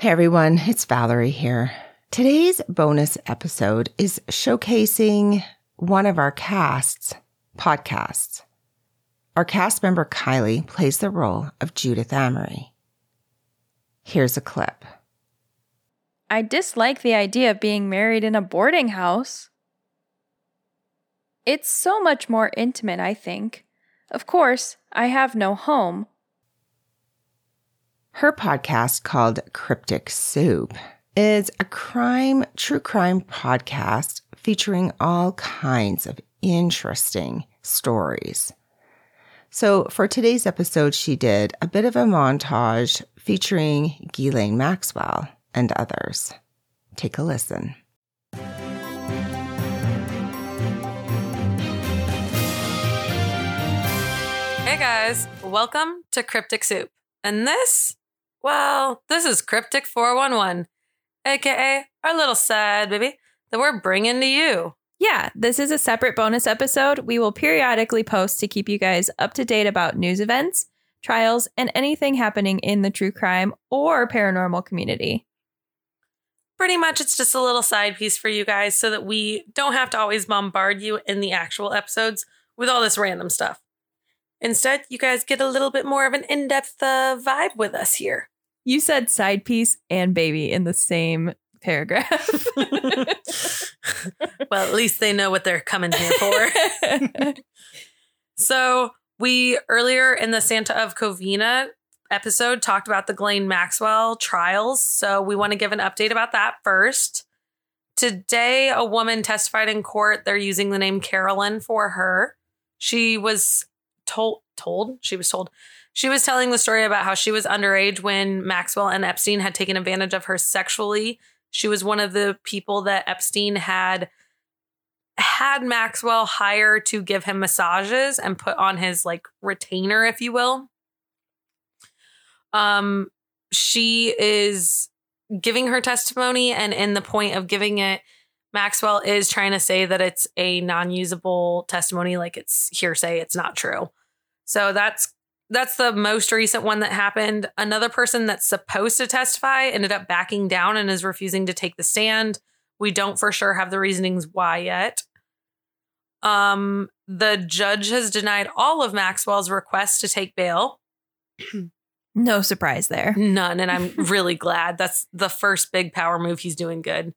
Hey everyone, it's Valerie here. Today's bonus episode is showcasing one of our cast's podcasts. Our cast member Kylee plays the role of Judith Amory. Here's a clip. I dislike the idea of being married in a boarding house. It's so much more intimate, I think. Of course, I have no home. Her podcast, called Cryptic Soup, is a crime, true crime podcast featuring all kinds of interesting stories. So, for today's episode, she did a bit of a montage featuring Ghislaine Maxwell and others. Take a listen. Hey guys, welcome to Cryptic Soup. And this, well, this is Cryptic 411, aka our little side baby that we're bringing to you. Yeah, this is a separate bonus episode we will periodically post to keep you guys up to date about news events, trials, and anything happening in the true crime or paranormal community. Pretty much, it's just a little side piece for you guys so that we don't have to always bombard you in the actual episodes with all this random stuff. Instead, you guys get a little bit more of an in depth uh, vibe with us here. You said side piece and baby in the same paragraph. well, at least they know what they're coming here for. so, we earlier in the Santa of Covina episode talked about the Ghislaine Maxwell trials. So, we want to give an update about that first. Today, a woman testified in court. They're using the name Carolyn for her. She was told told she was told she was telling the story about how she was underage when Maxwell and Epstein had taken advantage of her sexually. She was one of the people that Epstein had had Maxwell hire to give him massages and put on his like retainer if you will. Um she is giving her testimony and in the point of giving it Maxwell is trying to say that it's a non-usable testimony like it's hearsay, it's not true. So that's that's the most recent one that happened. Another person that's supposed to testify ended up backing down and is refusing to take the stand. We don't for sure have the reasonings why yet. Um, the judge has denied all of Maxwell's requests to take bail. no surprise there. None. And I'm really glad. That's the first big power move. He's doing good.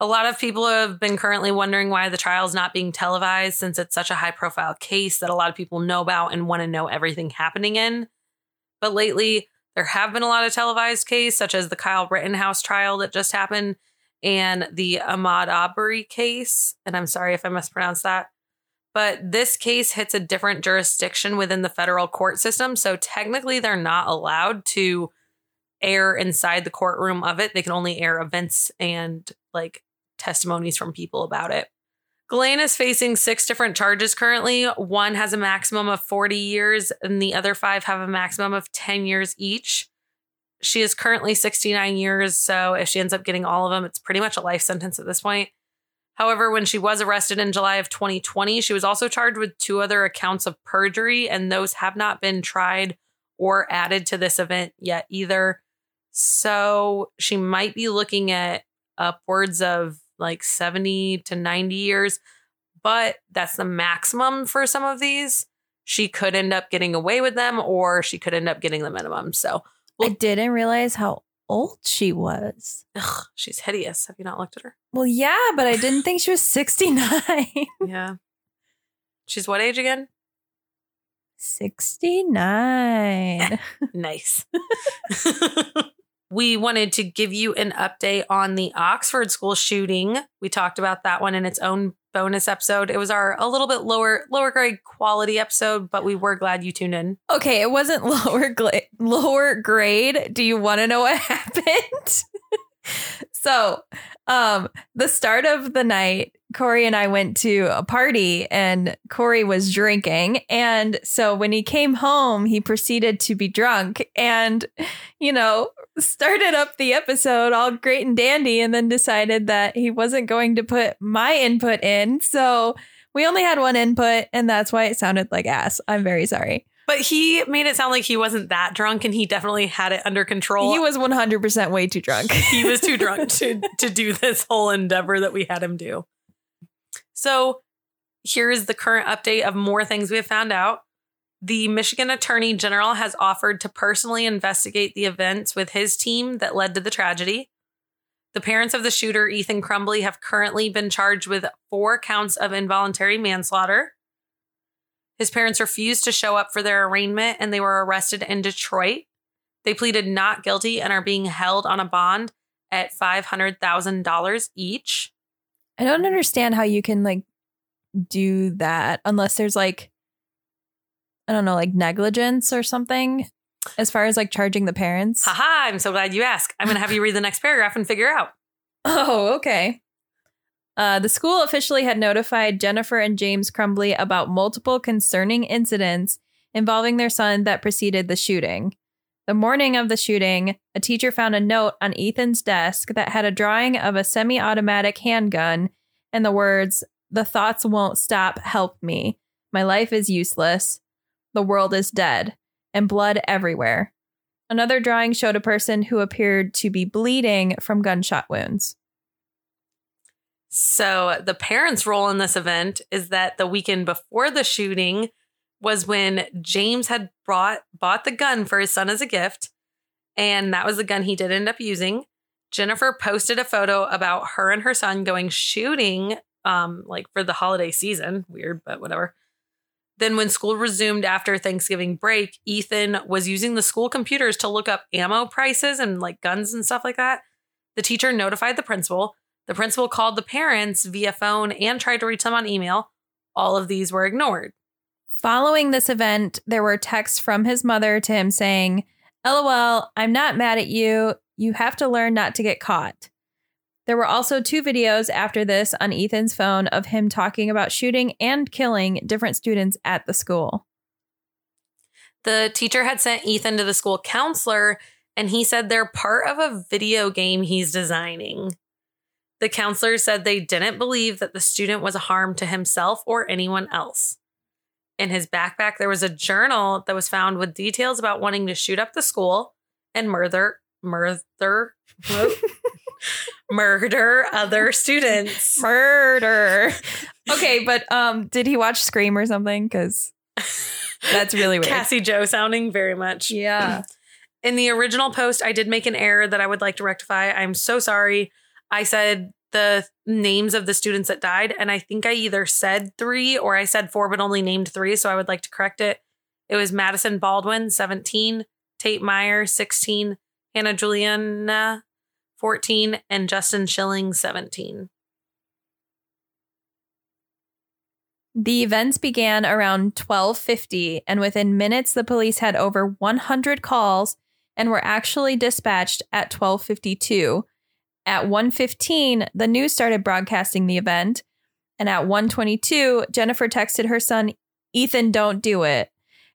A lot of people have been currently wondering why the trial is not being televised since it's such a high profile case that a lot of people know about and want to know everything happening in. But lately, there have been a lot of televised cases, such as the Kyle Rittenhouse trial that just happened and the Ahmad Aubrey case. And I'm sorry if I mispronounced that. But this case hits a different jurisdiction within the federal court system. So technically, they're not allowed to air inside the courtroom of it. They can only air events and like testimonies from people about it. Ghislaine is facing six different charges currently. One has a maximum of 40 years, and the other five have a maximum of 10 years each. She is currently 69 years, so if she ends up getting all of them, it's pretty much a life sentence at this point. However, when she was arrested in July of 2020, she was also charged with two other accounts of perjury, and those have not been tried or added to this event yet either. So she might be looking at upwards of like 70 to 90 years, but that's the maximum for some of these. She could end up getting away with them or she could end up getting the minimum. So well, I didn't realize how old she was. Ugh, she's hideous. Have you not looked at her? Well, yeah, but I didn't think she was 69. yeah. She's what age again? 69. nice we wanted to give you an update on the Oxford school shooting. We talked about that one in its own bonus episode. It was our a little bit lower lower grade quality episode, but we were glad you tuned in. Okay, it wasn't lower gla- lower grade. Do you want to know what happened? so, um, the start of the night, Corey and I went to a party and Corey was drinking. And so when he came home, he proceeded to be drunk and, you know, started up the episode all great and dandy and then decided that he wasn't going to put my input in. So we only had one input and that's why it sounded like ass. I'm very sorry. But he made it sound like he wasn't that drunk and he definitely had it under control. He was 100% way too drunk. he was too drunk to to do this whole endeavor that we had him do. So here is the current update of more things we have found out. The Michigan Attorney General has offered to personally investigate the events with his team that led to the tragedy. The parents of the shooter, Ethan Crumbley, have currently been charged with four counts of involuntary manslaughter. His parents refused to show up for their arraignment and they were arrested in Detroit. They pleaded not guilty and are being held on a bond at $500,000 each. I don't understand how you can like do that unless there's like I don't know, like negligence or something as far as like charging the parents. Haha, I'm so glad you asked. I'm going to have you read the next paragraph and figure out. Oh, okay. Uh, the school officially had notified Jennifer and James Crumbley about multiple concerning incidents involving their son that preceded the shooting. The morning of the shooting, a teacher found a note on Ethan's desk that had a drawing of a semi automatic handgun and the words, The thoughts won't stop, help me. My life is useless. The world is dead, and blood everywhere. Another drawing showed a person who appeared to be bleeding from gunshot wounds. So, the parents' role in this event is that the weekend before the shooting was when James had brought bought the gun for his son as a gift, and that was the gun he did end up using. Jennifer posted a photo about her and her son going shooting um like for the holiday season. Weird, but whatever. Then, when school resumed after Thanksgiving break, Ethan was using the school computers to look up ammo prices and like guns and stuff like that. The teacher notified the principal. The principal called the parents via phone and tried to reach them on email. All of these were ignored. Following this event, there were texts from his mother to him saying, LOL, I'm not mad at you. You have to learn not to get caught. There were also two videos after this on Ethan's phone of him talking about shooting and killing different students at the school. The teacher had sent Ethan to the school counselor, and he said they're part of a video game he's designing. The counselor said they didn't believe that the student was a harm to himself or anyone else. In his backpack, there was a journal that was found with details about wanting to shoot up the school and murder, murder, murder other students. Murder. Okay, but um did he watch Scream or something cuz that's really weird. Cassie Joe sounding very much. Yeah. In the original post, I did make an error that I would like to rectify. I'm so sorry. I said the names of the students that died, and I think I either said three or I said four, but only named three. So I would like to correct it. It was Madison Baldwin, 17, Tate Myre, 16, Hannah Juliana, 14, and Justin Shilling, 17. The events began around 12:50 and within minutes the police had over 100 calls and were actually dispatched at 12:52. At 1:15, the news started broadcasting the event, and at 1:22, Jennifer texted her son, "Ethan, don't do it."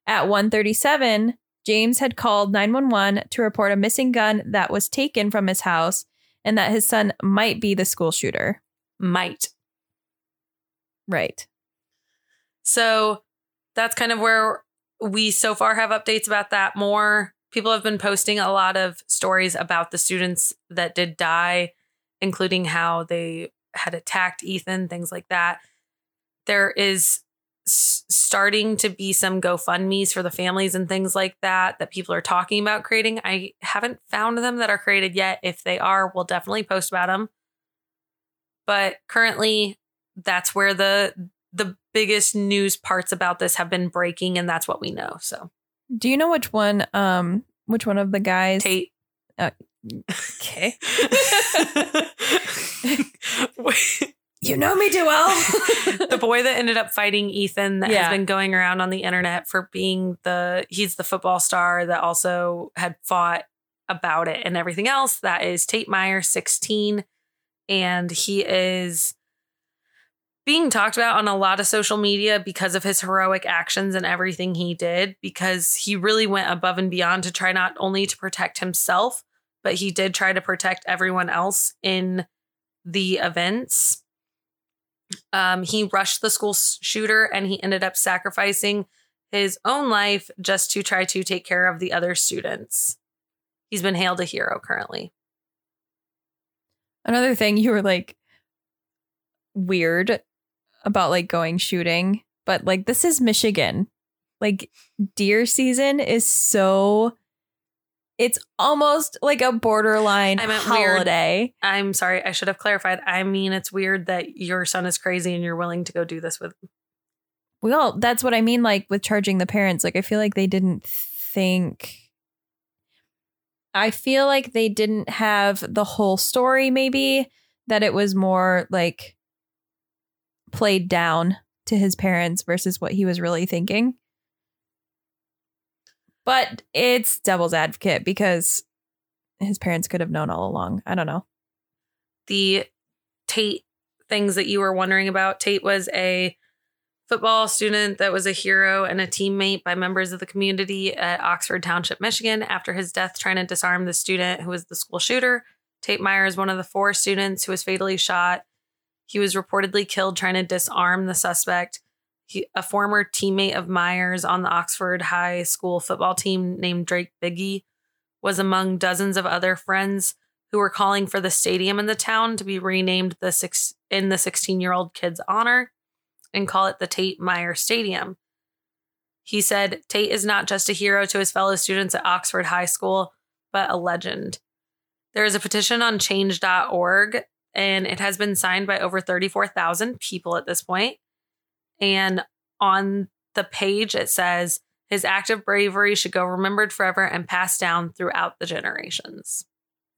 At 1:37, James had called 911 to report a missing gun that was taken from his house and that his son might be the school shooter. Might. Right. So that's kind of where we so far have updates about that more. People have been posting a lot of stories about the students that did die, including how they had attacked Ethan, things like that. There is s- starting to be some GoFundMe's for the families and things like that that people are talking about creating. I haven't found them that are created yet. If they are, we'll definitely post about them. But currently, that's where the the biggest news parts about this have been breaking, and that's what we know. So, Do you know which one um which one of the guys Tate. Okay. You know me too well. the boy that ended up fighting Ethan that Yeah. has been going around on the internet for being the he's the football star that also had fought about it and everything else. That is Tate Myre, 16. And he is being talked about on a lot of social media because of his heroic actions and everything he did, because he really went above and beyond to try not only to protect himself, but he did try to protect everyone else in the events. Um, he rushed the school shooter and he ended up sacrificing his own life just to try to take care of the other students. He's been hailed a hero currently. Another thing you were like weird about like going shooting, but like this is Michigan. Like deer season is so it's almost like a borderline I meant weird. holiday. I'm sorry, I should have clarified. I mean, it's weird that your son is crazy and you're willing to go do this with him. Well, that's what I mean like with charging the parents. Like I feel like they didn't think I feel like they didn't have the whole story maybe that it was more like played down to his parents versus what he was really thinking. But it's devil's advocate because his parents could have known all along. I don't know. The Tate things that you were wondering about. Tate was a football student that was a hero and a teammate by members of the community at Oxford Township, Michigan. After his death, trying to disarm the student who was the school shooter, Tate Myers, one of the four students who was fatally shot. He was reportedly killed trying to disarm the suspect. He, a former teammate of Myers on the Oxford High School football team named Drake Biggie was among dozens of other friends who were calling for the stadium in the town to be renamed the six in the 16 year old kid's honor and call it the Tate Myers Stadium. He said Tate is not just a hero to his fellow students at Oxford High School, but a legend. There is a petition on change.org, and it has been signed by over 34,000 people at this point. And on the page, it says his act of bravery should go remembered forever and passed down throughout the generations.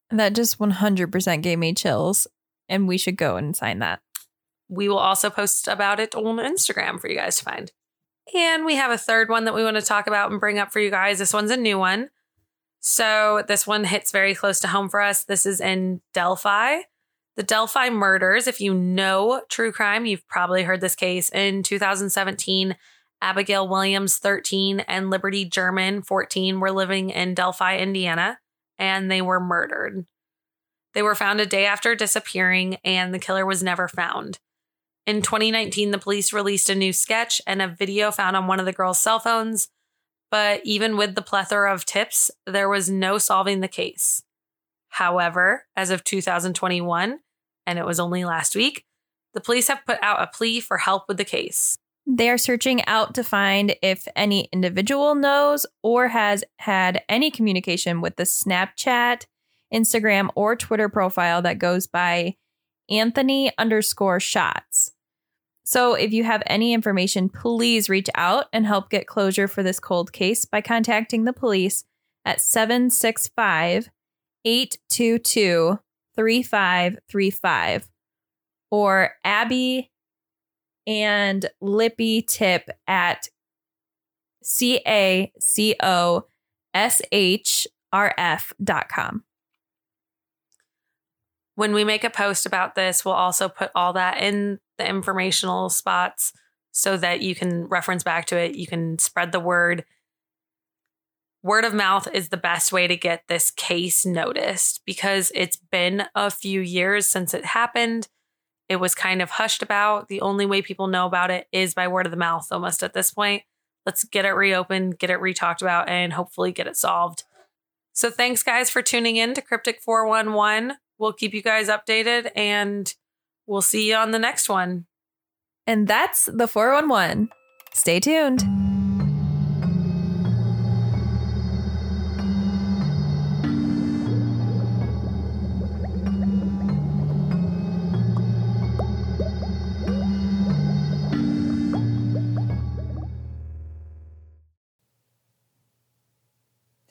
That just 100% gave me chills, and we should go and sign that. We will also post about it on Instagram for you guys to find. And we have a third one that we want to talk about and bring up for you guys. This one's a new one. So this one hits very close to home for us. This is in Delphi. The Delphi murders, if you know true crime, you've probably heard this case. In 2017, Abigail Williams, 13, and Liberty German, 14, were living in Delphi, Indiana, and they were murdered. They were found a day after disappearing, and the killer was never found. In 2019, the police released a new sketch and a video found on one of the girls' cell phones. But even with the plethora of tips, there was no solving the case. However, as of 2021, and it was only last week, the police have put out a plea for help with the case. They are searching out to find if any individual knows or has had any communication with the Snapchat, Instagram, or Twitter profile that goes by Anthony underscore shots. So if you have any information, please reach out and help get closure for this cold case by contacting the police at 765 822 3535 or Abby and Libby Tip at C A C O S H R F dot com. When we make a post about this, we'll also put all that in the informational spots so that you can reference back to it. You can spread the word. Word of mouth is the best way to get this case noticed because it's been a few years since it happened. It was kind of hushed about. The only way people know about it is by word of the mouth almost at this point. Let's get it reopened, get it re-talked about, and hopefully get it solved. So thanks, guys, for tuning in to Cryptic 411. We'll keep you guys updated and we'll see you on the next one. And that's the 411. Stay tuned.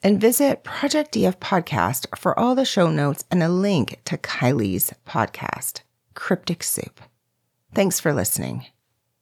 And visit Project DF Podcast for all the show notes and a link to Kylee's podcast, Cryptic Soup. Thanks for listening.